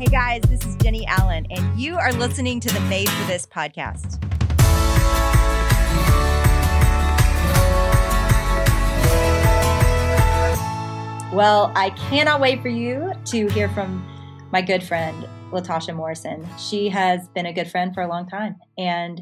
Hey guys, this is Jenny Allen, and you are listening to the Made for This podcast. Well, I cannot wait for you to hear from my good friend, Latasha Morrison. She has been a good friend for a long time. And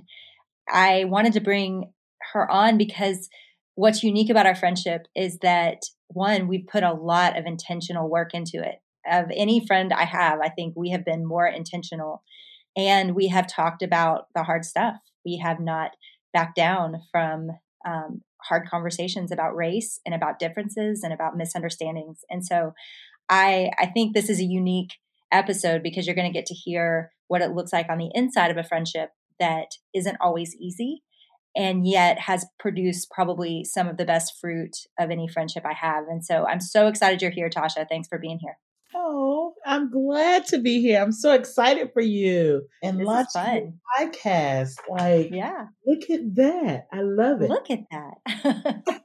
I wanted to bring her on because what's unique about our friendship is that one, we've put a lot of intentional work into it. Of any friend I have, I think we have been more intentional and we have talked about the hard stuff. We have not backed down from um, hard conversations about race and about differences and about misunderstandings. And so I, I think this is a unique episode because you're going to get to hear what it looks like on the inside of a friendship that isn't always easy and yet has produced probably some of the best fruit of any friendship I have. And so I'm so excited you're here, Tasha. Thanks for being here. Oh, I'm glad to be here. I'm so excited for you and this lots of podcasts. Like, yeah, look at that. I love it. Look at that.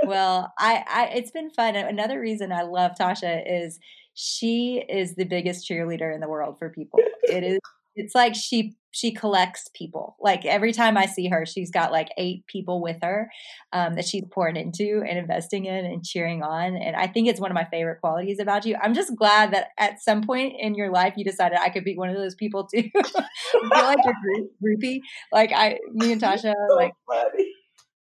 well, I, I, it's been fun. Another reason I love Tasha is she is the biggest cheerleader in the world for people. It is it's like she she collects people. Like every time i see her she's got like eight people with her um, that she's pouring into and investing in and cheering on and i think it's one of my favorite qualities about you. I'm just glad that at some point in your life you decided i could be one of those people too. I feel like you're groupie. Like i me and tasha so like funny.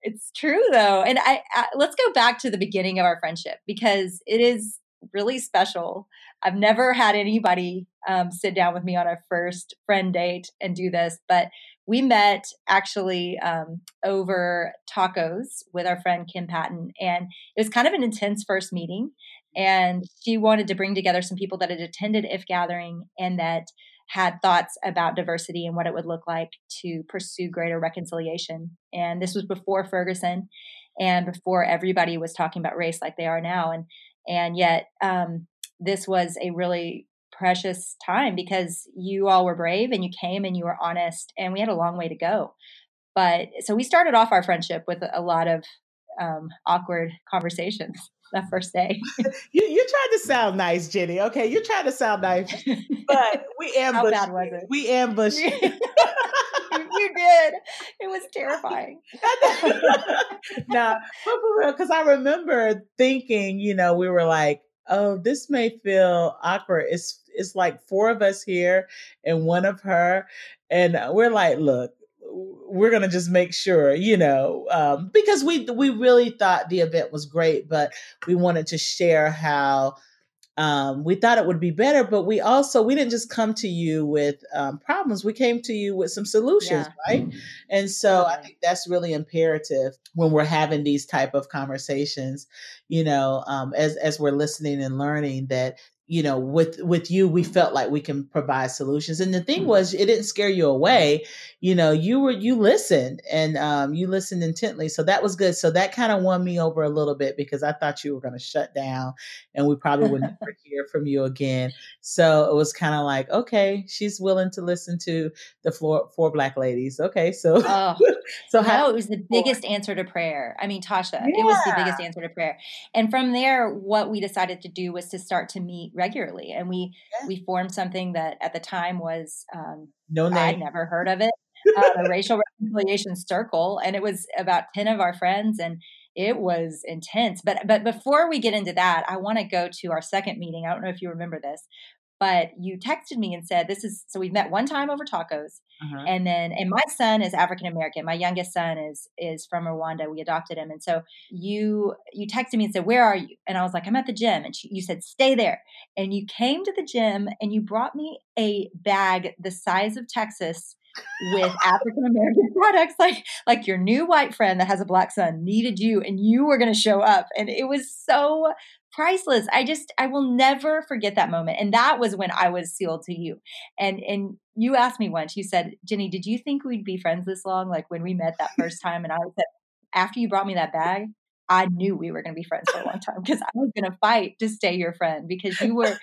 it's true though and I, I let's go back to the beginning of our friendship because it is really special I've never had anybody um, sit down with me on a first friend date and do this, but we met actually um, over tacos with our friend Kim Patton, and it was kind of an intense first meeting. And she wanted to bring together some people that had attended If Gathering and that had thoughts about diversity and what it would look like to pursue greater reconciliation. And this was before Ferguson and before everybody was talking about race like they are now. And and yet um, this was a really precious time because you all were brave and you came and you were honest and we had a long way to go. But so we started off our friendship with a lot of um, awkward conversations that first day. You, you tried to sound nice jennie okay? You tried to sound nice but we ambushed How bad was it? we ambushed you did. It was terrifying. No but for real because i remember thinking you know we were like oh, this may feel awkward. It's it's like four of us here and one of her, and we're like, look, we're gonna just make sure, you know, um, because we we really thought the event was great, but we wanted to share how um, we thought it would be better, but we also we didn't just come to you with um, problems. We came to you with some solutions, yeah. right? And so I think that's really imperative when we're having these type of conversations. You know, um, as as we're listening and learning that you know with with you we felt like we can provide solutions. And the thing mm-hmm. was it didn't scare you away. You know you were you listened and um, you listened intently. So that was good. So that kind of won me over a little bit because i thought you were going to shut down and we probably would never hear from you again. So it was kind of like okay she's willing to listen to the four four black ladies. Okay so oh, so how no, it was the biggest answer to prayer. I mean tasha yeah. it was the biggest answer to prayer. And from there what we decided to do was to start to meet regularly, and we yeah. we formed something that at the time was um, no name. I'd never heard of it, uh, a racial reconciliation circle, and it was about ten of our friends, and it was intense. But but before we get into that, I want to go to our second meeting. I don't know if you remember this, but you texted me and said this is so we've met one time over tacos. Uh-huh. and then and my son is african american. My youngest son is is from rwanda. We adopted him. And so you you texted me and said where are you? And i was like i'm at the gym. And she, you said stay there. And you came to the gym and you brought me a bag the size of texas with African American products, like like your new white friend that has a black son needed you, and you were going to show up, and it was so priceless. I just I will never forget that moment. And that was when I was sealed to you. And and you asked me once, you said, Jenny, did you think we'd be friends this long? Like when we met that first time and I said, after you brought me that bag, I knew we were gonna be friends for a long time because I was gonna fight to stay your friend because you were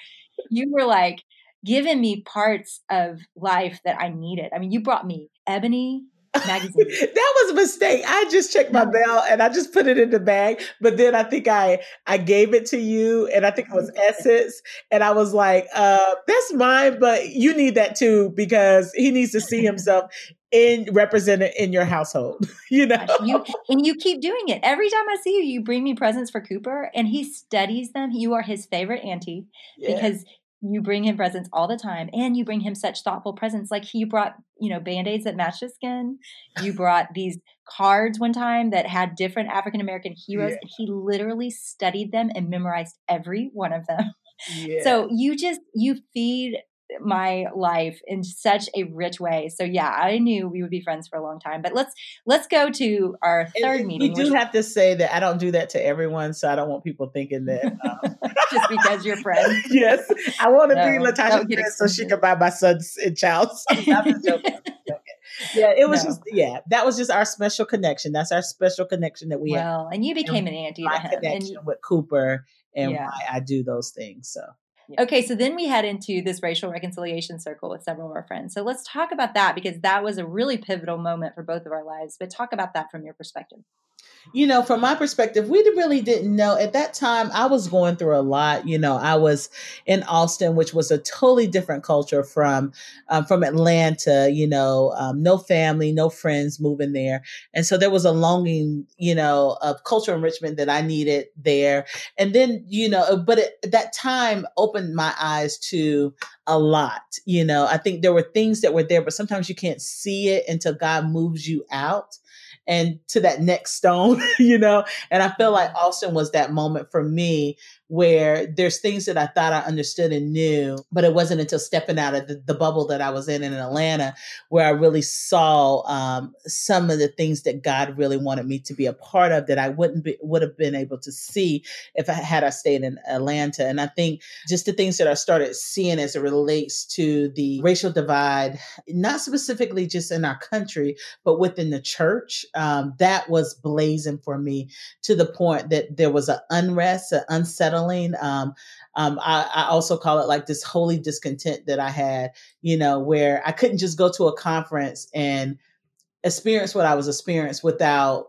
you were like giving me parts of life that I needed. I mean, you brought me ebony magazine. that was a mistake. I just checked my bell and I just put it in the bag. But then I think I I gave it to you, and I think it was Essence, and I was like, uh, "That's mine, but you need that too because he needs to see himself in represented in your household. you know, you and you keep doing it every time I see you. You bring me presents for Cooper, and he studies them. You are his favorite auntie yeah. because you bring him presents all the time and you bring him such thoughtful presents like he brought you know band-aids that match his skin you brought these cards one time that had different african american heroes yeah. and he literally studied them and memorized every one of them yeah. so you just you feed my life in such a rich way. So yeah, I knew we would be friends for a long time. But let's let's go to our third and meeting. We do which, have to say that I don't do that to everyone, so I don't want people thinking that um, just because you're friends. yes, I want to no, be Latasha's friend so she can buy my son's and child's. Yeah, it was no. just yeah, that was just our special connection. That's our special connection that we well, and you became and an auntie my connection and, with Cooper and yeah. why I do those things. So Okay, so then we head into this racial reconciliation circle with several of our friends. So let's talk about that because that was a really pivotal moment for both of our lives. But talk about that from your perspective you know, from my perspective, we really didn't know at that time. I was going through a lot. You know, I was in Austin, which was a totally different culture from um, from Atlanta. You know, um, no family, no friends moving there, and so there was a longing, you know, of cultural enrichment that I needed there. And then, you know, but at that time opened my eyes to a lot. You know, I think there were things that were there, but sometimes you can't see it until God moves you out and to that next stone, you know? And I feel like Austin was that moment for me where there's things that I thought I understood and knew, but it wasn't until stepping out of the, the bubble that I was in in Atlanta where I really saw um, some of the things that God really wanted me to be a part of that I wouldn't be, would have been able to see if I had I stayed in Atlanta. And I think just the things that I started seeing as it relates to the racial divide, not specifically just in our country, but within the church, um, that was blazing for me to the point that there was an unrest, an unsettling settling. Um, um, I, I, also call it like this holy discontent that I had, you know, where I couldn't just go to a conference and experience what I was experiencing without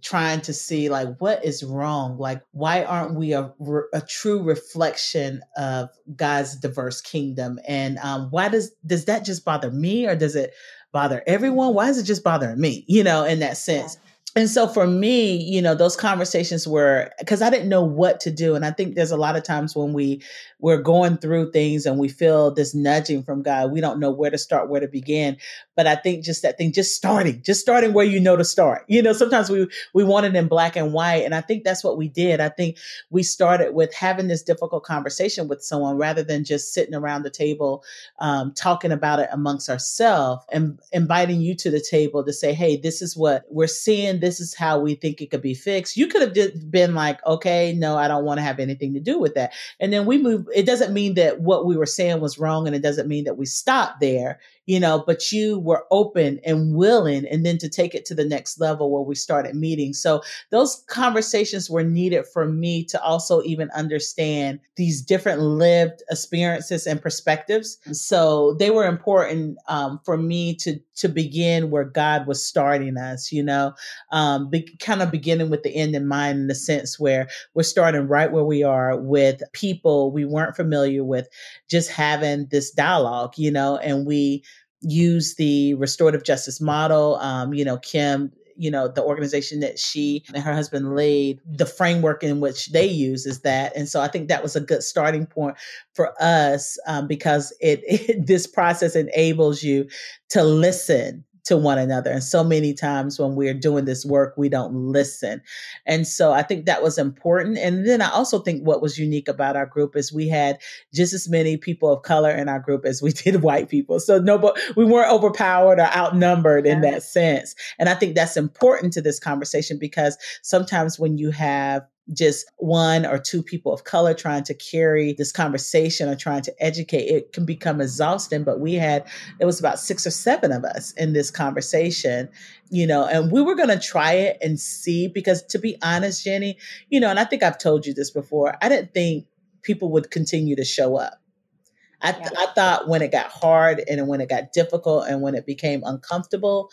trying to see like what is wrong? Like why aren't we a, a true reflection of god's diverse kingdom? And um, why does does that just bother me or does it bother everyone? Why is it just bothering me? You know in that sense and so for me, you know, those conversations were because I didn't know what to do. And I think there's a lot of times when we we're going through things and we feel this nudging from God, we don't know where to start, where to begin. But I think just that thing, just starting, just starting where you know to start. You know, sometimes we we want it in black and white. And I think that's what we did. I think we started with having this difficult conversation with someone rather than just sitting around the table um, talking about it amongst ourselves and inviting you to the table to say, hey, this is what we're seeing. This is how we think it could be fixed. You could have just been like, okay, no, I don't want to have anything to do with that. And then we move it doesn't mean that what we were saying was wrong and it doesn't mean that we stopped there you know, but you were open and willing and then to take it to the next level where we started meeting. So those conversations were needed for me to also even understand these different lived experiences and perspectives. So they were important um, for me to to begin where God was starting us, you know, um, be, kind of beginning with the end in mind in the sense where we're starting right where we are with people we weren't familiar with, just having this dialogue, you know, and we use the restorative justice model. Um, you know, Kim, you know, the organization that she and her husband laid, the framework in which they use is that. And so I think that was a good starting point for us um, because it, it this process enables you to listen to one another. And so many times when we're doing this work, we don't listen. And so I think that was important. And then I also think what was unique about our group is we had just as many people of color in our group as we did white people. So no, but we weren't overpowered or outnumbered in that sense. And I think that's important to this conversation because sometimes when you have just one or two people of color trying to carry this conversation or trying to educate, it can become exhausting. But we had, it was about six or seven of us in this conversation, you know, and we were going to try it and see because to be honest, Jenny, you know, and I think I've told you this before, I didn't think people would continue to show up. I, th- yeah. I thought when it got hard and when it got difficult and when it became uncomfortable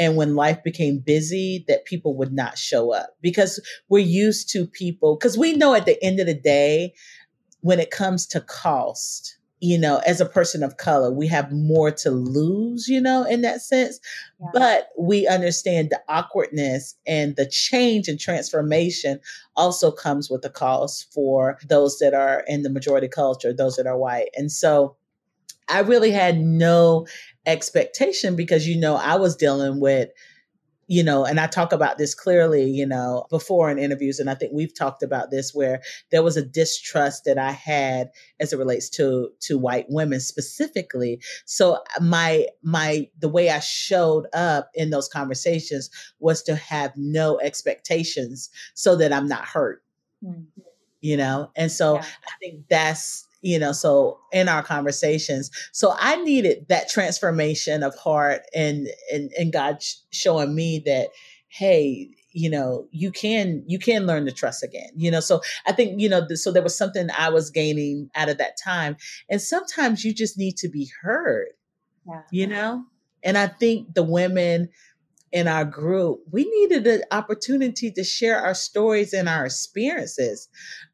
and when life became busy that people would not show up. Because we're used to people because we know at the end of the day when it comes to cost you know as a person of color we have more to lose you know in that sense. Yeah. but we understand the awkwardness and the change and transformation also comes with the cost for those that are in the majority culture those that are white. And so I really had no expectation because, you know, I was dealing with, you know, and I talk about this clearly, you know, before in interviews. And I think we've talked about this where there was a distrust that I had as it relates to, to white women specifically. So my, my, the way I showed up in those conversations was to have no expectations so that I'm not hurt. Mm-hmm you know and so yeah. i think that's you know so in our conversations. So i needed that transformation of heart and and and god sh- showing me that hey you know you can you can learn to trust again you know? So i think you know th- so there was something i was gaining out of that time. And sometimes you just need to be heard yeah. you know? And i think the women in our group, we needed an opportunity to share our stories and our experiences.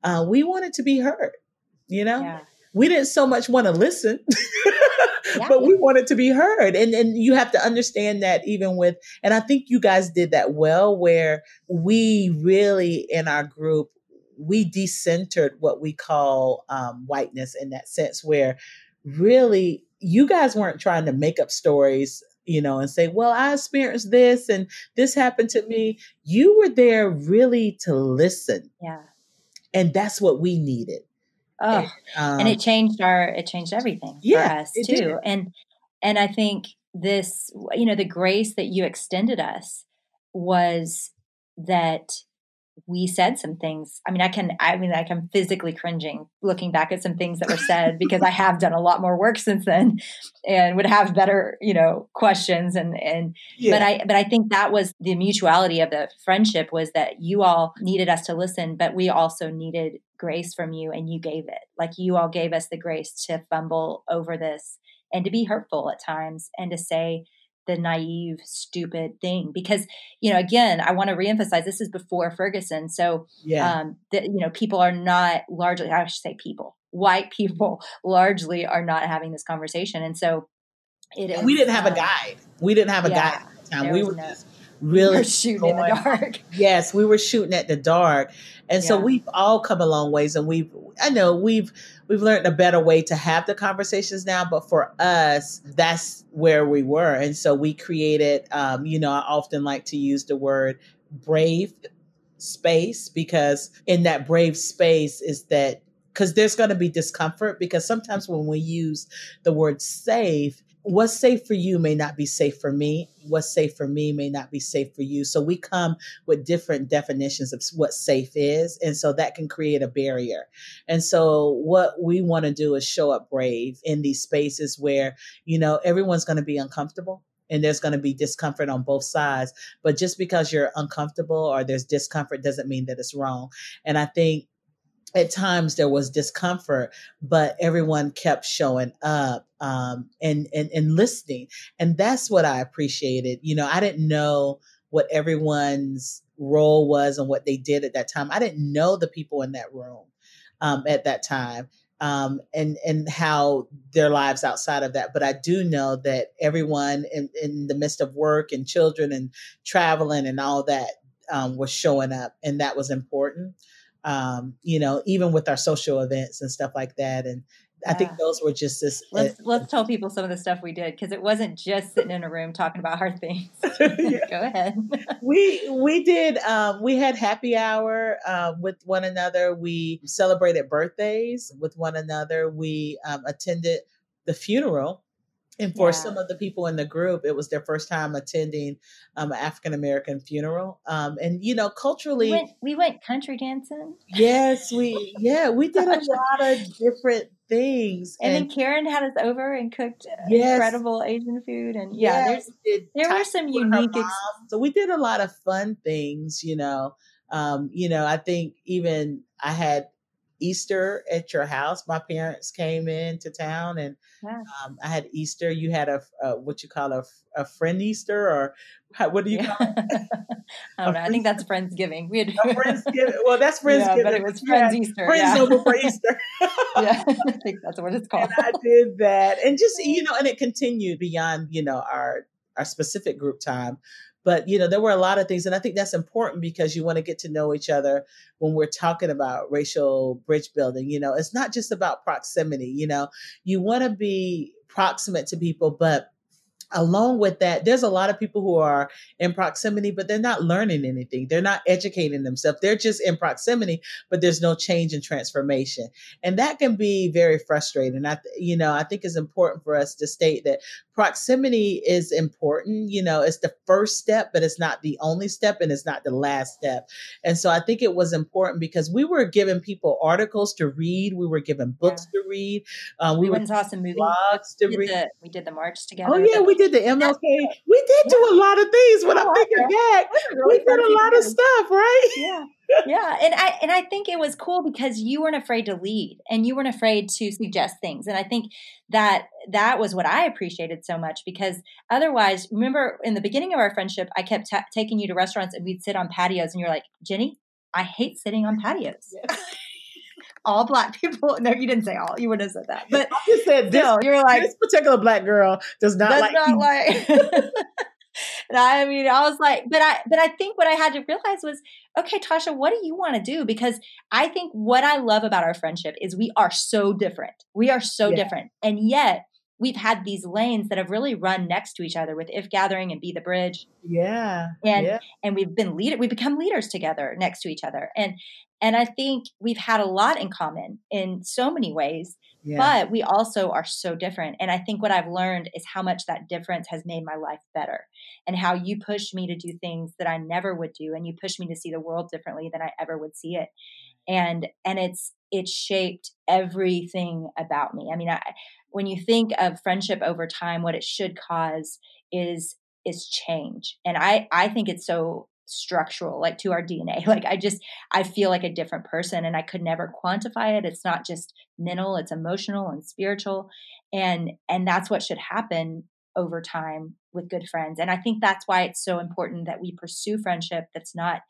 Uh, we wanted to be heard you know? Yeah. We didn't so much want to listen, yeah. but we wanted to be heard. And and you have to understand that even with and I think you guys did that well where we really in our group we decentered what we call um, whiteness in that sense where really you guys weren't trying to make up stories you know, and say, well, I experienced this and this happened to me. You were there really to listen. Yeah. And that's what we needed. Oh, and, um, and it changed our it changed everything yeah, for us too. Did. And and I think this, you know, the grace that you extended us was that we said some things. I mean, I can, I mean, like I'm physically cringing looking back at some things that were said because I have done a lot more work since then and would have better, you know, questions. And, and, yeah. but I, but I think that was the mutuality of the friendship was that you all needed us to listen, but we also needed grace from you and you gave it. Like you all gave us the grace to fumble over this and to be hurtful at times and to say the naive, stupid thing. Because, you know, again, I want to reemphasize this is before Ferguson. So, yeah. um, that, you know, people are not largely, I should say people, white people largely are not having this conversation. And so it is. We didn't have um, a guide. We didn't have a yeah, guide. We were no, just really we shooting going, in the dark. Yes, we were shooting at the dark. And yeah. so we've all come a long ways and we've I know we've we've learned a better way to have the conversations now, but for us, that's where we were. And so we created um, you know, I often like to use the word brave space because in that brave space is that because there's going to be discomfort because sometimes when we use the word safe what's safe for you may not be safe for me. What's safe for me may not be safe for you. So we come with different definitions of what safe is. And so that can create a barrier. And so what we want to do is show up brave in these spaces where, you know, everyone's going to be uncomfortable and there's going to be discomfort on both sides. But just because you're uncomfortable or there's discomfort doesn't mean that it's wrong. And I think at times there was discomfort, but everyone kept showing up um, and, and and listening, and that's what I appreciated. You know, I didn't know what everyone's role was and what they did at that time. I didn't know the people in that room um, at that time, um, and and how their lives outside of that. But I do know that everyone in, in the midst of work and children and traveling and all that um, was showing up, and that was important um, you know, even with our social events and stuff like that. And yeah. I think those were just this. Let's uh, let's tell people some of the stuff we did because it wasn't just sitting in a room talking about hard things. Go ahead. we we did. Um, we had happy hour uh, with one another. We celebrated birthdays with one another. We um, attended the funeral and for yeah. some of the people in the group, it was their first time attending um, an African American funeral. Um, and you know, culturally, we went, we went, country dancing. Yes, we yeah we did a lot of different things. And, and, then Karen had us over and cooked yes. incredible Asian food. And yeah, yeah there were some unique. Ex- so we did a lot of fun things. You know, um, you know, I think even I had Easter at your house. My parents came into town and yeah. um, I had Easter. You had a, a what you call a, a friend Easter or how, what do you call it? I don't know. I think that's Friendsgiving. We had a Friendsgiving. Well, that's Friendsgiving. Yeah, but it was Friends Easter. Friends yeah. over for Easter. yeah, I think that's what it's called. And I did that, and just you know, and it continued beyond you know our our specific group time but you know there were a lot of things and i think that's important because you want to get to know each other when we're talking about racial bridge building you know it's not just about proximity you know you want to be proximate to people but along with that, there's a lot of people who are in proximity, but they're not learning anything. They're not educating themselves. They're just in proximity, but there's no change and transformation. And that can be very frustrating. I, you know, I think it's important for us to state that proximity is important. You know, it's the first step, but it's not the only step and it's not the last step. And so I think it was important because we were giving people articles to read. We were given books yeah. to read. Um, we, we went saw some movies. Blogs to we read. The, we did the march together. Oh yeah, we did the MLK. We did do a lot of things. When I'm thinking back, we did a lot of stuff, right? Yeah. Yeah and i and i think it was cool because you weren't afraid to lead and you weren't afraid to suggest things and i think that that was what i appreciated so much because otherwise remember in the beginning of our friendship i kept t- taking you to restaurants and we'd sit on patios and you're like jenny i hate sitting on patios yeah. all black people. No, you didn't say all. You wouldn't have said that. But you said this. No, you're like this particular black girl does not does like. Not like and I mean, I was like, but I, but I think what I had to realize was, okay, Tasha, what do you want to do? Because I think what I love about our friendship is we are so different. We are so yeah. different, and yet we've had these lanes that have really run next to each other with if gathering and be the bridge. Yeah and yeah. and we've been leader we become leaders together next to each other. And and i think we've had a lot in common in so many ways yeah. but we also are so different. And i think what i've learned is how much that difference has made my life better and how you pushed me to do things that i never would do and you pushed me to see the world differently than i ever would see it. And and it's it's shaped everything about me. I mean i when you think of friendship over time, what it should cause is is change. And I I think it's so structural like to our dna like i just i feel like a different person and i could never quantify it. It's not just mental it's emotional and spiritual. And and that's what should happen over time with good friends. And i think that's why it's so important that we pursue friendship that's not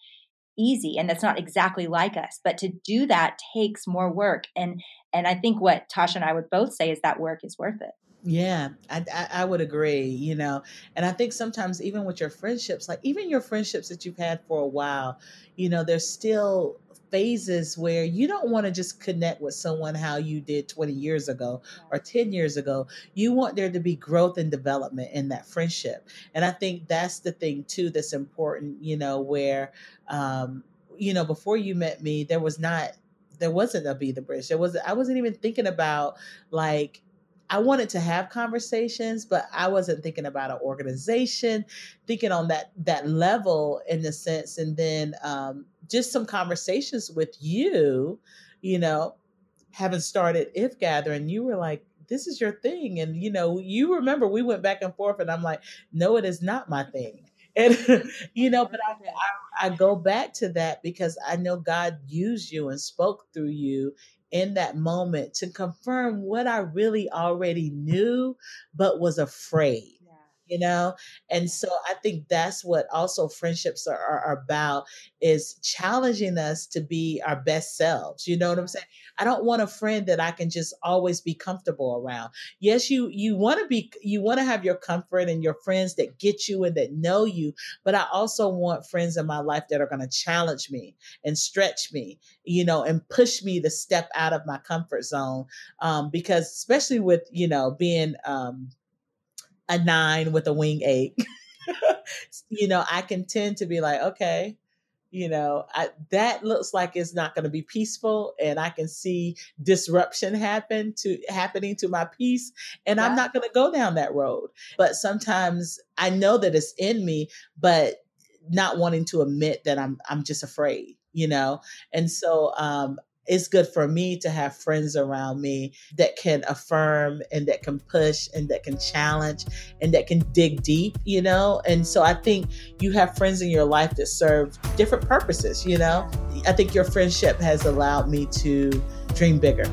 easy and that's not exactly like us but to do that takes more work and and i think what tasha and i would both say is that work is worth it yeah, I, I, would agree, you know. And I think sometimes even with your friendships, like even your friendships that you've had for a while, you know, there's still phases where you don't want to just connect with someone how you did 20 years ago or 10 years ago. You want there to be growth and development in that friendship. And I think that's the thing too that's important, you know, where um, you know, before you met me, there was not there wasn't a be the bridge. There was I wasn't even thinking about like I wanted to have conversations, but I wasn't thinking about an organization, thinking on that that level in the sense, and then um, just some conversations with you, you know, having started if gathering, you were like, "This is your thing," and you know, you remember we went back and forth, and I'm like, "No, it is not my thing." And you know, but I, I, I go back to that because I know God used you and spoke through you in that moment to confirm what I really already knew, but was afraid you know? And so i think that's what also friendships are, are, about is challenging us to be our best selves you know what i'm saying? I don't want a friend that i can just always be comfortable around. Yes you you want to be you want to have your comfort and your friends that get you and that know you but i also want friends in my life that are going to challenge me and stretch me you know and push me to step out of my comfort zone um, because especially with you know being um, a nine with a wing eight. you know, I can tend to be like, okay, you know, I, that looks like it's not going to be peaceful, and I can see disruption happen to happening to my peace, and yeah. I'm not going to go down that road. But sometimes I know that it's in me, but not wanting to admit that I'm I'm just afraid, you know. And so um, it's good for me to have friends around me that can affirm and that can push and that can challenge and that can dig deep, you know? And so I think you have friends in your life that serve different purposes, you know? I think your friendship has allowed me to dream bigger.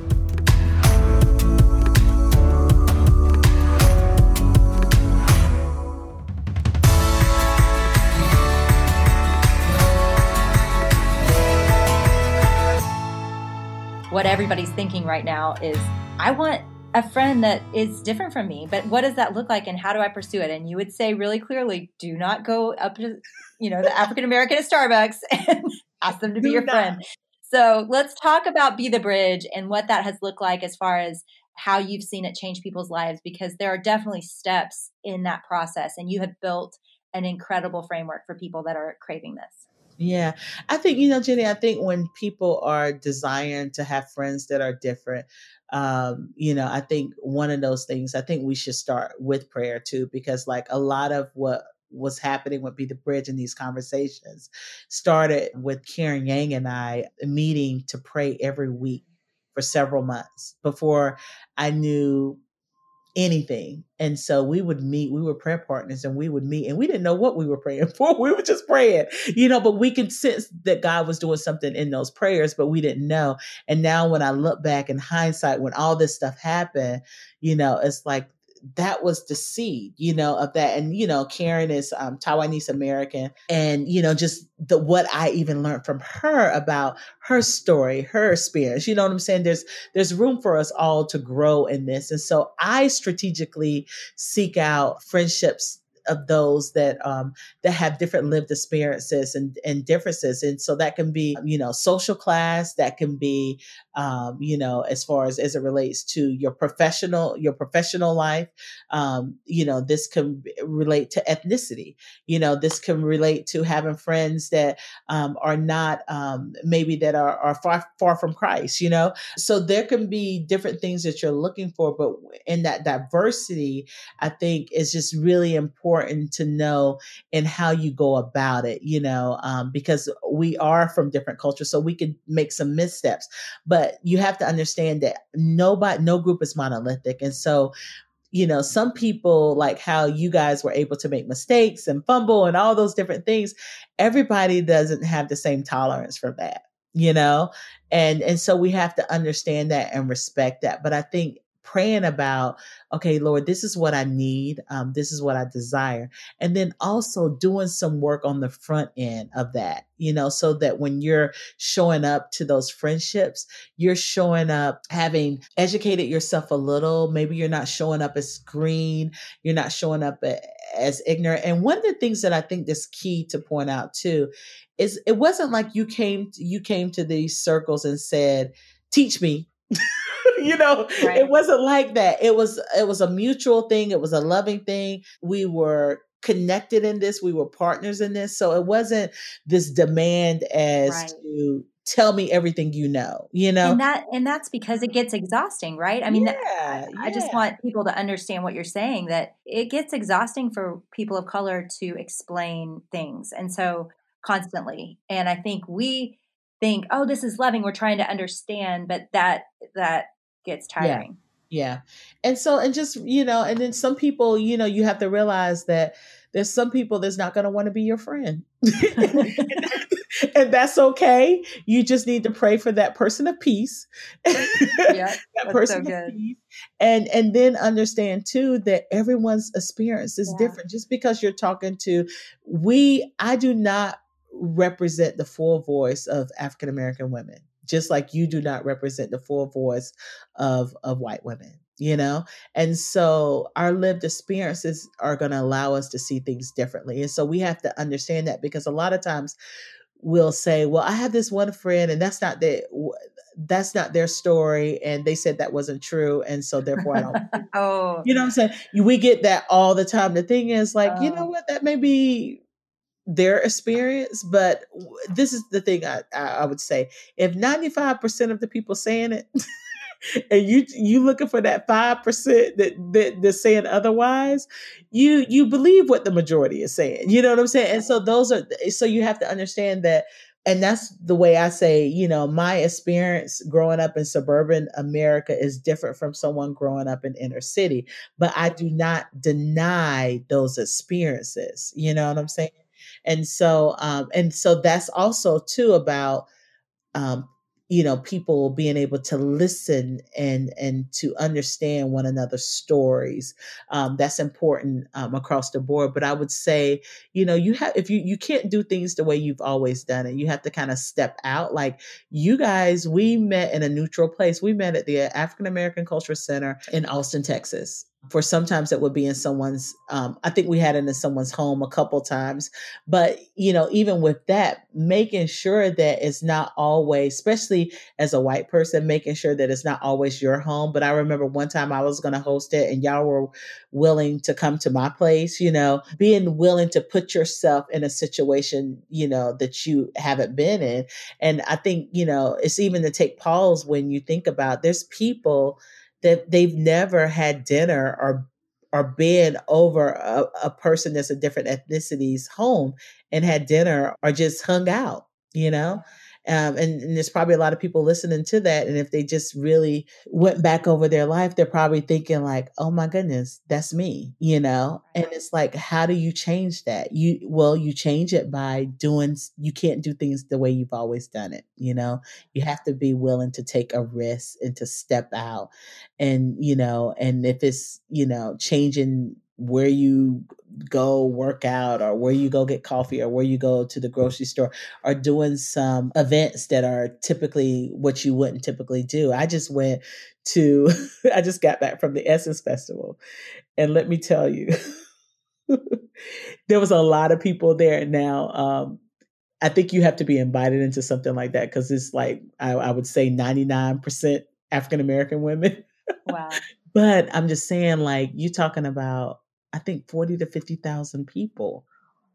What everybody's thinking right now is I want a friend that is different from me, but what does that look like and how do I pursue it? And you would say really clearly, do not go up to, you know, the African American at Starbucks and ask them to be do your not. friend. So let's talk about Be the Bridge and what that has looked like as far as how you've seen it change people's lives, because there are definitely steps in that process. And you have built an incredible framework for people that are craving this. Yeah. I think, you know, Jenny, I think when people are desiring to have friends that are different, um, you know, I think one of those things, I think we should start with prayer too, because like a lot of what was happening would be the bridge in these conversations started with Karen Yang and I meeting to pray every week for several months before I knew anything. And so we would meet, we were prayer partners and we would meet and we didn't know what we were praying for. We were just praying, you know, but we could sense that God was doing something in those prayers, but we didn't know. And now when I look back in hindsight, when all this stuff happened, you know, it's like that was the seed, you know, of that. And, you know, Karen is um, Taiwanese American. And, you know, just the what I even learned from her about her story, her experience. You know what I'm saying? There's there's room for us all to grow in this. And so I strategically seek out friendships of those that um, that have different lived experiences and, and differences and so that can be you know social class that can be um, you know as far as as it relates to your professional your professional life um, you know this can relate to ethnicity you know this can relate to having friends that um, are not um, maybe that are, are far far from christ you know so there can be different things that you're looking for but in that diversity i think is just really important to know in how you go about it, you know, um, because we are from different cultures, so we could make some missteps. But you have to understand that nobody, no group is monolithic, and so you know, some people like how you guys were able to make mistakes and fumble and all those different things. Everybody doesn't have the same tolerance for that, you know? And and so we have to understand that and respect that. But I think praying about, okay, Lord, this is what I need. Um, this is what I desire. And then also doing some work on the front end of that, you know, so that when you're showing up to those friendships, you're showing up having educated yourself a little. Maybe you're not showing up as green. You're not showing up as ignorant. And one of the things that I think that's key to point out too is it wasn't like you came, you came to these circles and said, teach me you know right. it wasn't like that it was it was a mutual thing it was a loving thing we were connected in this we were partners in this so it wasn't this demand as right. to tell me everything you know you know and that and that's because it gets exhausting right i mean yeah, that, i yeah. just want people to understand what you're saying that it gets exhausting for people of color to explain things and so constantly and i think we think, oh, this is loving. We're trying to understand, but that that gets tiring. Yeah. yeah. And so, and just, you know, and then some people, you know, you have to realize that there's some people that's not going to want to be your friend. and that's okay. You just need to pray for that person of peace. yeah, that person so of peace. And and then understand too that everyone's experience is yeah. different. Just because you're talking to we I do not represent the full voice of African American women, just like you do not represent the full voice of, of white women, you know? And so our lived experiences are going to allow us to see things differently. And so we have to understand that because a lot of times we'll say, well, I have this one friend and that's not the that's not their story and they said that wasn't true and so therefore i don't oh you know what i'm saying we get that all the time the thing is like oh. you know oh. what that may be their experience, but this is the thing I, I would say: if ninety five percent of the people saying it, and you you looking for that five percent that that that's saying otherwise, you you believe what the majority is saying. You know what I'm saying? And so those are so you have to understand that. And that's the way I say, you know, my experience growing up in suburban America is different from someone growing up in inner city, but I do not deny those experiences. You know what I'm saying? And so, um, and so that's also too about um, you know people being able to listen and and to understand one another's stories um, that's important um, across the board. But i would say you know you have if you you can't do things the way you've always done it you have to kind of step out. Like you guys we met in a neutral place. We met at the african american cultural center in austin texas for sometimes it would be in someone's um, i think we had it in someone's home a couple times but you know even with that making sure that it's not always especially as a white person making sure that it's not always your home but i remember one time i was going to host it and y'all were willing to come to my place you know being willing to put yourself in a situation you know that you haven't been in and i think you know it's even to take pause when you think about there's people that they've never had dinner or or been over a, a person that's a different ethnicity's home and had dinner or just hung out, you know? Um, and, and, there's probably a lot of people listening to that. And if they just really went back over their life, they're probably thinking like, "Oh my goodness, that's me," you know. And it's like, how do you change that? You well, you change it by doing. You can't do things the way you've always done it. You know, you have to be willing to take a risk and to step out, and you know, and if it's you know changing where you go work out or where you go get coffee or where you go to the grocery store or doing some events that are typically what you wouldn't typically do. I just went to I just got back from the Essence Festival and let me tell you there was a lot of people there now um, I think you have to be invited into something like that because it's like I, I would say 99% African American women. Wow. but I'm just saying, like, you talking about I think 40 to 50,000 people.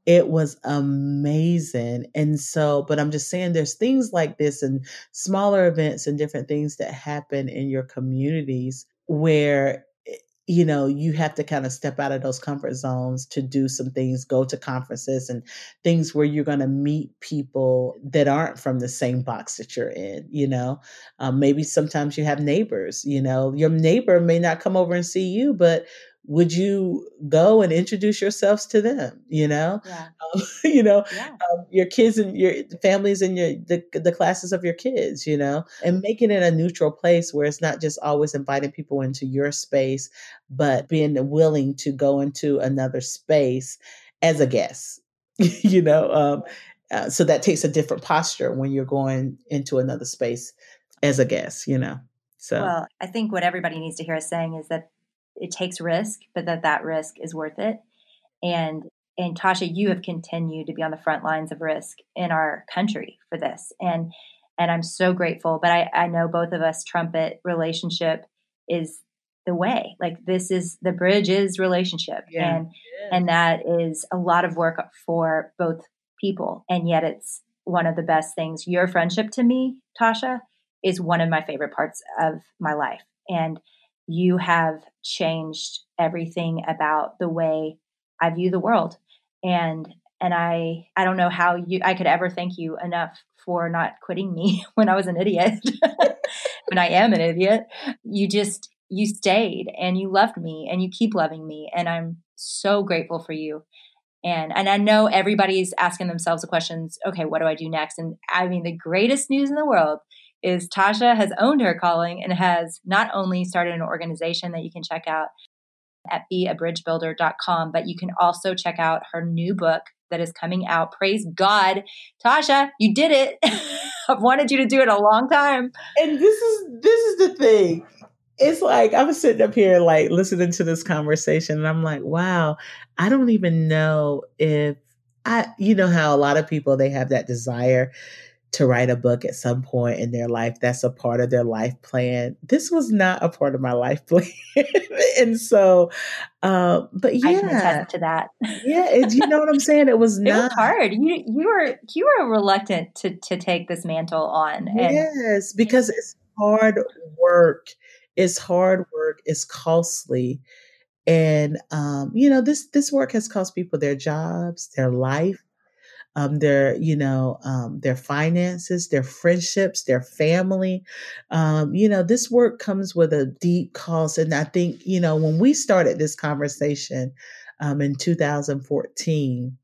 It was amazing. And so, but I'm just saying there's things like this and smaller events and different things that happen in your communities where eh, you know, you have to kind of step out of those comfort zones to do some things, go to conferences and things where you're going to meet people that aren't from the same box that you're in, you know. Um, maybe sometimes you have neighbors, you know, your neighbor may not come over and see you, but would you go and introduce yourselves to them you know? Yeah. um, you know yeah. um, your kids and your families and your the, the classes of your kids you know? And making it a neutral place where it's not just always inviting people into your space but being willing to go into another space as a guest you know um, uh, so that takes a different posture when you're going into another space as a guest you know? So well i think what everybody needs to hear us saying is that it takes risk, but that that risk is worth it. And and Tasha, you have continued to be on the front lines of risk in our country for this, and and I'm so grateful. But I, I know both of us trumpet relationship is the way. Like this is the bridge is relationship, yeah. and yeah. and that is a lot of work for both people, and yet it's one of the best things. Your friendship to me, Tasha, is one of my favorite parts of my life, and you have changed everything about the way I view the world. And and I I don't know how you I could ever thank you enough for not quitting me when I was an idiot. when I am an idiot. You just you stayed and you loved me and you keep loving me and I'm so grateful for you. And and I know everybody's asking themselves the questions, okay, what do I do next? And I mean the greatest news in the world is Tasha has owned her calling and has not only started an organization that you can check out at beabridgebuilder.com, but you can also check out her new book that is coming out. Praise God. Tasha, you did it. I've wanted you to do it a long time. And this is this is the thing. It's like I'm sitting up here like listening to this conversation and I'm like, wow, I don't even know if I you know how a lot of people they have that desire to write a book at some point in their life. That's a part of their life plan. This was not a part of my life plan. and so, uh, but yeah. I can attest to that. yeah. you know what I'm saying? It was it not was hard. You, you were, you were reluctant to, to take this mantle on. And, yes, because it's hard work. It's hard work. It's costly. And, um, you know, this, this work has cost people their jobs, their life um, their you know um, their finances their friendships their family um, you know this work comes with a deep cost and i think you know when we started this conversation um, in 2014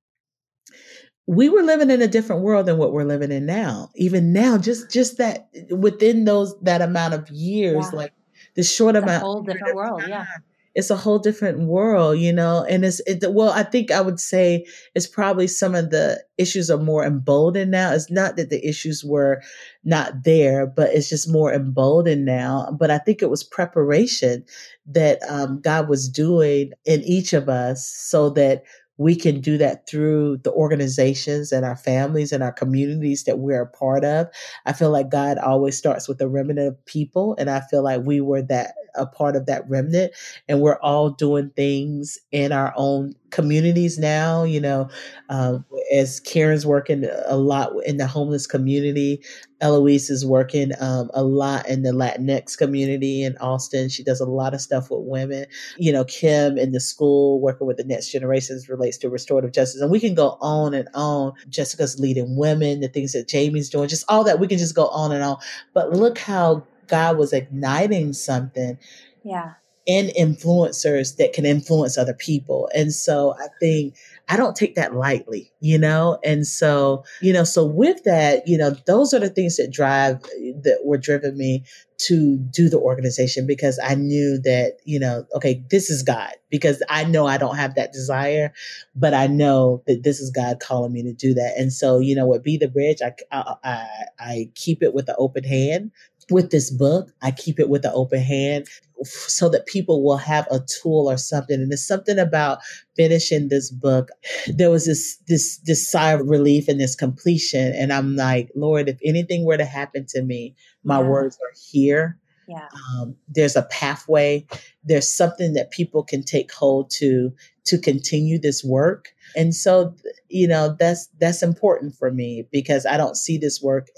we were living in a different world than what we're living in now. Even now, just just that within those that amount of years, yeah. like the short it's amount, a whole different world. Time, yeah, it's a whole different world, you know. And it's it, well, I think I would say it's probably some of the issues are more emboldened now. It's not that the issues were not there, but it's just more emboldened now. But I think it was preparation that um, God was doing in each of us so that we can do that through the organizations and our families and our communities that we're a part of. I feel like God always starts with a remnant of people. And I feel like we were that a part of that remnant and we're all doing things in our own communities now you know uh, as karen's working a lot in the homeless community eloise is working um, a lot in the latinx community in austin she does a lot of stuff with women you know kim in the school working with the next generations relates to restorative justice and we can go on and on jessica's leading women the things that jamie's doing just all that we can just go on and on but look how God was igniting something. Yeah. In influencers that can influence other people. And so I think I don't take that lightly, you know? And so, you know, so with that, you know, those are the things that drive, that were driven me to do the organization because I knew that, you know, okay, this is God because I know I don't have that desire, but I know that this is God calling me to do that. And so, you know, what Be the Bridge, I, I, I, I keep it with an open hand with this book, I keep it with an open hand so that people will have a tool or something. And there's something about finishing this book. There was this this this sigh of relief and this completion. And I'm like, Lord, if anything were to happen to me, my yeah. words are here. Yeah. Um, there's a pathway. There's something that people can take hold to to continue this work. And so, you know, that's that's important for me because I don't see this work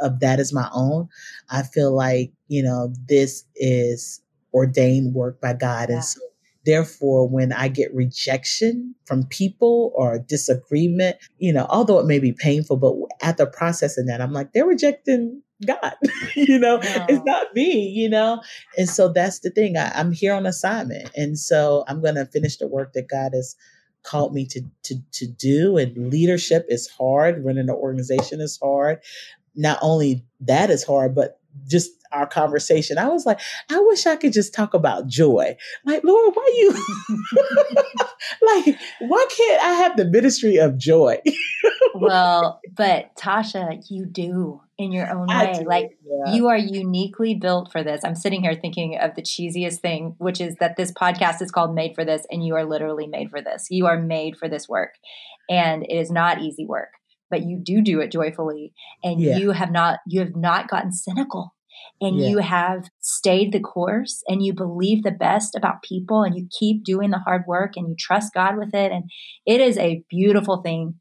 of that as my own. I feel like, you know, this is ordained work by God. Yeah. And so therefore, when I get rejection from people or disagreement, you know, although it may be painful, but at the process processing that, I'm like, they're rejecting God, you know, no. it's not me, you know? And so that's the thing. I, I'm here on assignment. And so I'm going to finish the work that God has called me to, to, to do. And leadership is hard. Running an organization is hard not only that is hard, but just our conversation. I was like, I wish I could just talk about joy. Like, Lord, why you like, why can't I have the ministry of joy? well, but Tasha, you do in your own way. Like yeah. you are uniquely built for this. I'm sitting here thinking of the cheesiest thing, which is that this podcast is called Made for This, and you are literally made for this. You are made for this work. And it is not easy work but you do do it joyfully and yeah. you have not you have not gotten cynical. And yeah. you have stayed the course and you believe the best about people and you keep doing the hard work and you trust God with it. And it is a beautiful thing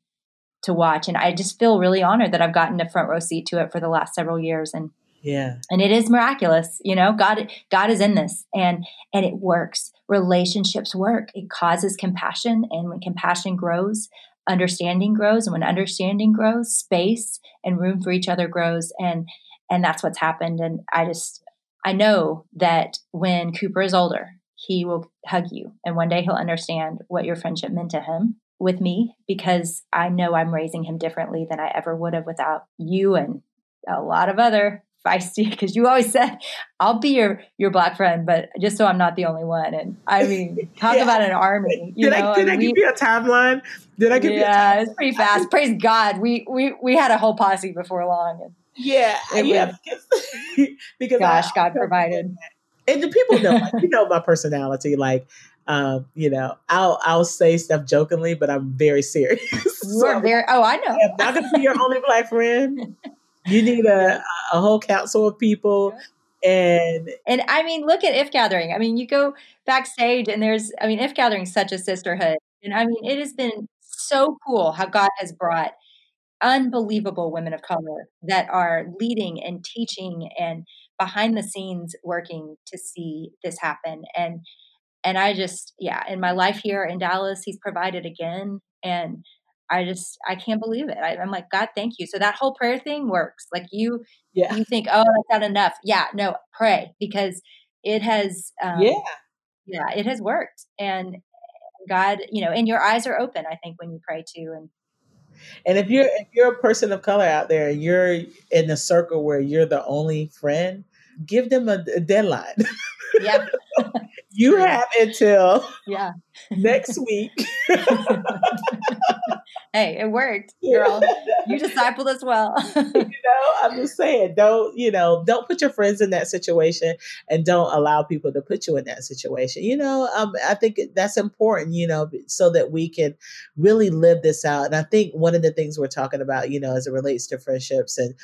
to watch. And I just feel really honored that I've gotten a front row seat to it for the last several years. And yeah. and it is miraculous you know? God god is in this and and it works. Relationships work. It causes compassion and when compassion grows understanding grows and when understanding grows space and room for each other grows and and that's what's happened and i just i know that when cooper is older he will hug you and one day he'll understand what your friendship meant to him with me because i know i'm raising him differently than i ever would have without you and a lot of other feisty because you always said I'll be your your black friend, but just so I'm not the only one. And I mean, talk yeah. about an army. You did know? I, did I, mean, I give we, you a timeline? Did I give yeah, you? Yeah, it's pretty fast. Praise God, we we we had a whole posse before long. And yeah, yeah, because, because gosh, I, God provided. And the people know, like, you know, my personality, like. Um, you know, I'll I'll say stuff jokingly, but I'm very serious. You're very. Oh, I know. I'm not gonna be your only black friend. You need a, a whole council of people. And and I mean, look at If Gathering. I mean, you go backstage and there's, I mean, If Gathering such a sisterhood. And I mean, it has been so cool how God has brought unbelievable women of color that are leading and teaching and behind the scenes working to see this happen. And and I just, yeah, in my life here in Dallas, he's provided again. And I just I can't believe it. I, am like, God, thank you. So that whole prayer thing works. Like you, yeah. you think, oh, that's not enough. Yeah, no, pray because it has. Um, yeah, yeah, it has worked, and God, you know, and your eyes are open. I think when you pray too, and And if you're if you're a person of color out there and you're in a circle where you're the only friend, give them a, a deadline. Yeah. you have until yeah next week. hey, it worked, girl. You discipled us well. you know, I'm just saying, don't, you know, don't put your friends in that situation and don't allow people to put you in that situation. You know, um, I think that's important, you know, so that we can really live this out. And I think one of the things we're talking about, you know, as it relates to friendships and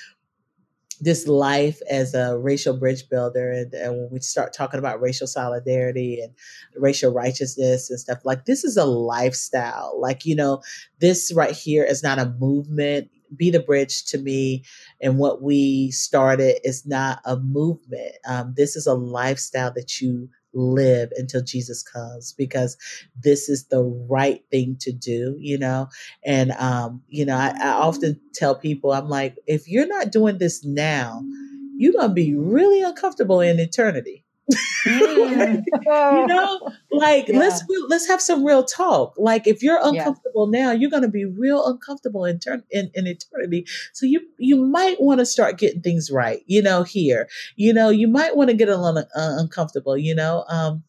this life as a racial bridge builder and, and, when we start talking about racial solidarity and racial righteousness and stuff like this is a lifestyle. Like you know this right here is not a movement. Be the bridge to me and what we started is not a movement. Um, this is a lifestyle that you live until Jesus comes because this is the right thing to do, you know? And, um, you know, I, I often tell people, I'm like, if you're not doing this now, you're going to be really uncomfortable in eternity. Mm. you know, like yeah. let's let's have some real talk. Like if you're uncomfortable yeah. now, you're going to be real uncomfortable in turn in, in eternity. So you you might want to start getting things right. You know, here, you know, you might want to get a little uh, uncomfortable. You know, um,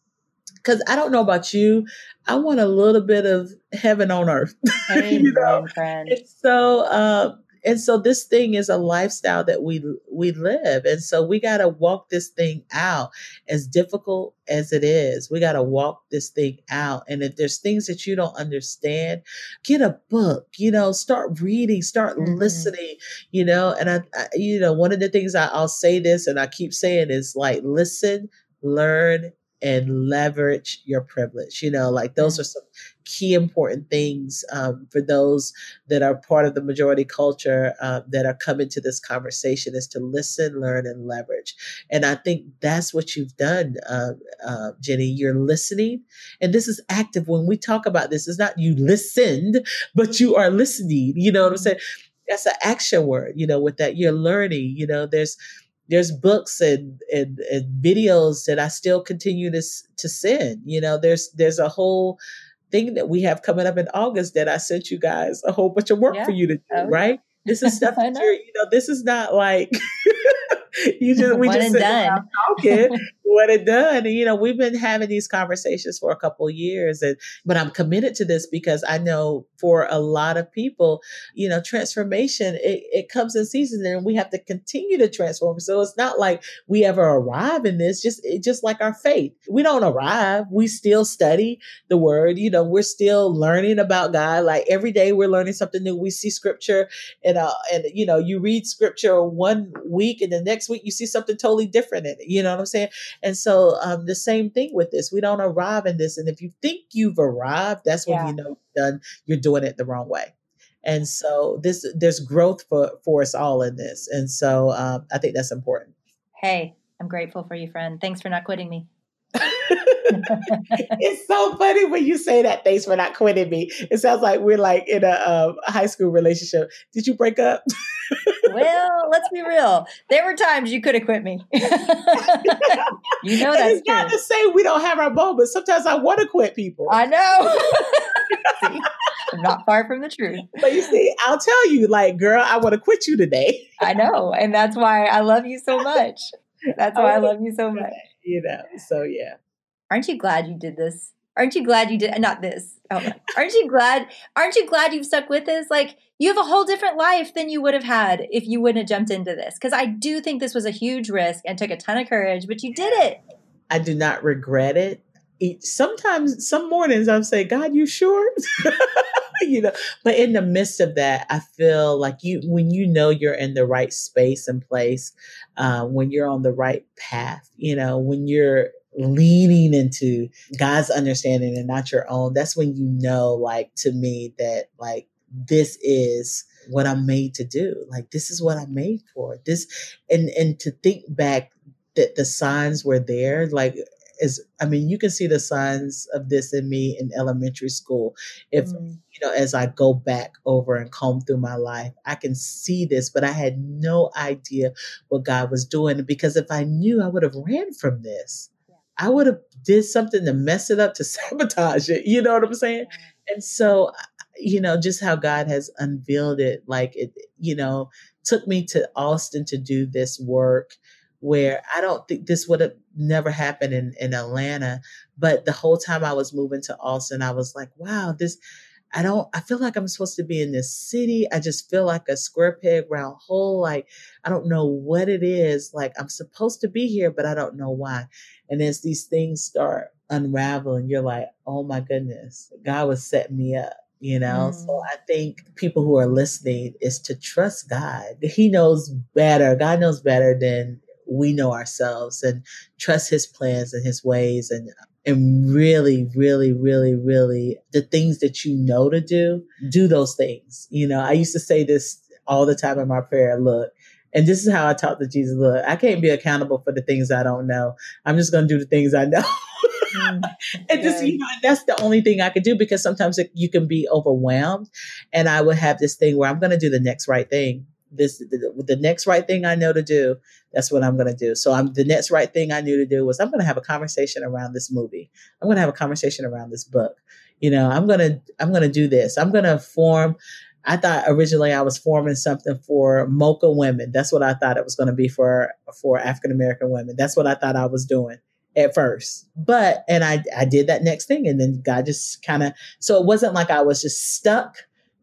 because I don't know about you, I want a little bit of heaven on earth. Amen, you know? friend. And so, uh, and so this thing is a lifestyle that we we live. And so we got to walk this thing out as difficult as it is. We got to walk this thing out. And if there's things that you don't understand get a book you know start reading start mm-hmm. listening you know? And I, I you know one of the things I, i'll say this and i keep saying is like listen learn and leverage your privilege. You know, like those are some key important things um, for those that are part of the majority culture uh, that are coming to this conversation is to listen, learn, and leverage. And I think that's what you've done, uh, uh, Jenny. You're listening, and this is active. When we talk about this, it's not you listened, but you are listening. You know what I'm saying? That's an action word. You know, with that you're learning. You know, there's there's books and, and, and videos that I still continue to to send. You know, there's there's a whole thing that we have coming up in August that I sent you guys a whole bunch of work yeah. for you to do. Oh. Right? This is stuff that you're, you know, this is not like you just we just done. talking what it done. You know, we've been having these conversations for a couple years, and but I'm committed to this because I know for a lot of people, you know, transformation it, it comes in seasons, and we have to continue to transform. So it's not like we ever arrive in this. Just it, just like our faith, we don't arrive. We still study the Word. You know, we're still learning about God. Like every day, we're learning something new. We see Scripture, and uh, and you know, you read Scripture one week, and the next week you see something totally different in it. You know what I'm saying? And so um, the same thing with this. We don't arrive in this. And if you think you've arrived, that's when yeah. you know you're done, you're doing it the wrong way. And so this there's growth for, for us all in this. And so um, I think that's important. Hey, I'm grateful for you, friend. Thanks for not quitting me. it's so funny when you say that. Thanks for not quitting me. It sounds like we're like in a, a high school relationship. Did you break up? well, let's be real. There were times you could have quit me. you know that's it's not to say we don't have our moments. Sometimes I want to quit people. I know. see, I'm not far from the truth. But you see, I'll tell you, like, girl, I want to quit you today. I know, and that's why I love you so much. That's why I love you so much. You know, so yeah. Aren't you glad you did this? Aren't you glad you did not this? Oh, aren't you glad? Aren't you glad you've stuck with this? Like you have a whole different life than you would have had if you wouldn't have jumped into this. Because I do think this was a huge risk and took a ton of courage, but you did it. I do not regret it. Sometimes, some mornings, I'm saying, God, you sure? you know, but in the midst of that, I feel like you, when you know you're in the right space and place, uh, when you're on the right path, you know, when you're leaning into God's understanding and not your own, that's when you know, like, to me, that like this is what I'm made to do. Like, this is what I'm made for. This, and, and to think back that the signs were there, like, is I mean, you can see the signs of this in me in elementary school. If mm. you know, as I go back over and comb through my life, I can see this, but I had no idea what God was doing. Because if I knew, I would have ran from this. I would have did something to mess it up to sabotage it. You know what I'm saying? And so you know, just how God has unveiled it. Like it, you know, took me to Austin to do this work where I don't think this would have never happened in, in Atlanta. But the whole time I was moving to Austin, I was like, wow, this, I don't, I feel like I'm supposed to be in this city. I just feel like a square peg round hole. Like, I don't know what it is. Like, I'm supposed to be here, but I don't know why. And as these things start unraveling, you're like, oh my goodness, God was setting me up you know mm. so i think people who are listening is to trust god he knows better god knows better than we know ourselves and trust his plans and his ways and and really really really really the things that you know to do do those things. You know i used to say this all the time in my prayer look and this is how i talk to jesus look i can't be accountable for the things i don't know. I'm just going to do the things i know. Mm, and just you know that's the only thing i could do because sometimes it, you can be overwhelmed. And i would have this thing where i'm going to do the next right thing this the, the, next right thing I know to do, that's what I'm going to do. So I'm the next right thing I knew to do was I'm going to have a conversation around this movie. I'm going to have a conversation around this book. You know, I'm going to I'm going to do this. I'm going to form I thought originally I was forming something for mocha women. That's what I thought it was going to be for for African American women. That's what I thought I was doing at first. But and I I did that next thing and then God just kind of so it wasn't like I was just stuck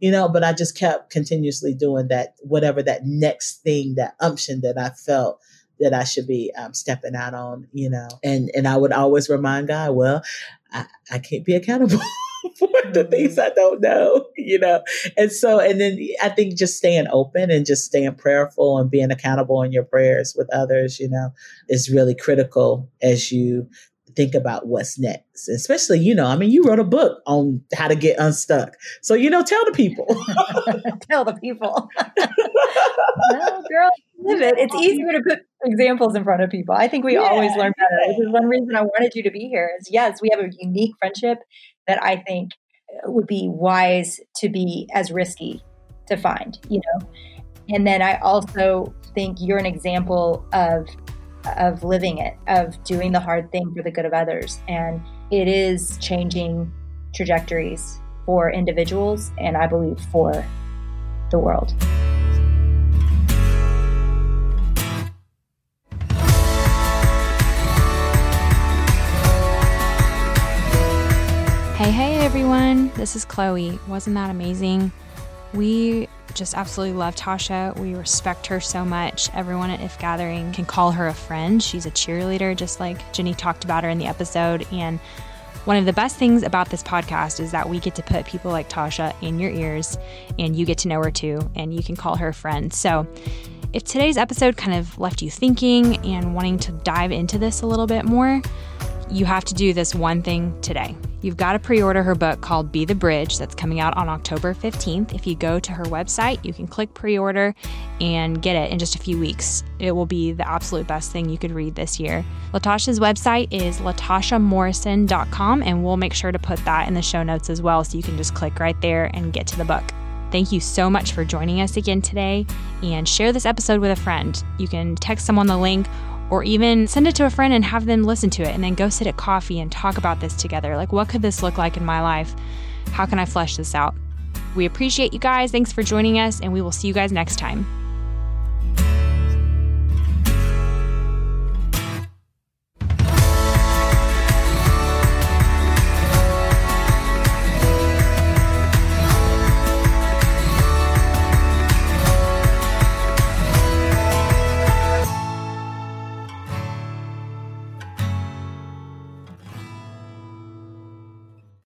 you know, but I just kept continuously doing that, whatever that next thing, that unction that I felt that I should be um, stepping out on, you know, and, and I would always remind God, well, I, I can't be accountable. for the things. I don't know, you know? And so, and then I think just staying open and just staying prayerful and being accountable in your prayers with others, you know, is really critical as you think about what's next. Especially, you know, I mean, you wrote a book on how to get unstuck. So, you know, tell the people. tell the people. no, girl, live it. It's easier to put examples in front of people. I think we yeah, always learn better. This is one reason I wanted you to be here is yes, we have a unique friendship that I think uh, would be wise to be as risky to find, you know. And then I also think you're an example of of living it, of doing the hard thing for the good of others. And it is changing trajectories for individuals and I believe for the world. Hey, hey everyone, this is Chloe. Wasn't that amazing? We just absolutely love Tasha. We respect her so much. Everyone at If Gathering can call her a friend. She's a cheerleader, just like Jenny talked about her in the episode. And one of the best things about this podcast is that we get to put people like Tasha in your ears and you get to know her too, and you can call her a friend. So, if today's episode kind of left you thinking and wanting to dive into this a little bit more, you have to do this one thing today. You've got to pre order her book called Be the Bridge that's coming out on October 15th. If you go to her website, you can click pre order and get it in just a few weeks. It will be the absolute best thing you could read this year. Latasha's website is latashamorrison.com, and we'll make sure to put that in the show notes as well so you can just click right there and get to the book. Thank you so much for joining us again today and share this episode with a friend. You can text someone the link or even send it to a friend and have them listen to it and then go sit at coffee and talk about this together. Like, what could this look like in my life? How can I flesh this out? We appreciate you guys. Thanks for joining us, and we will see you guys next time.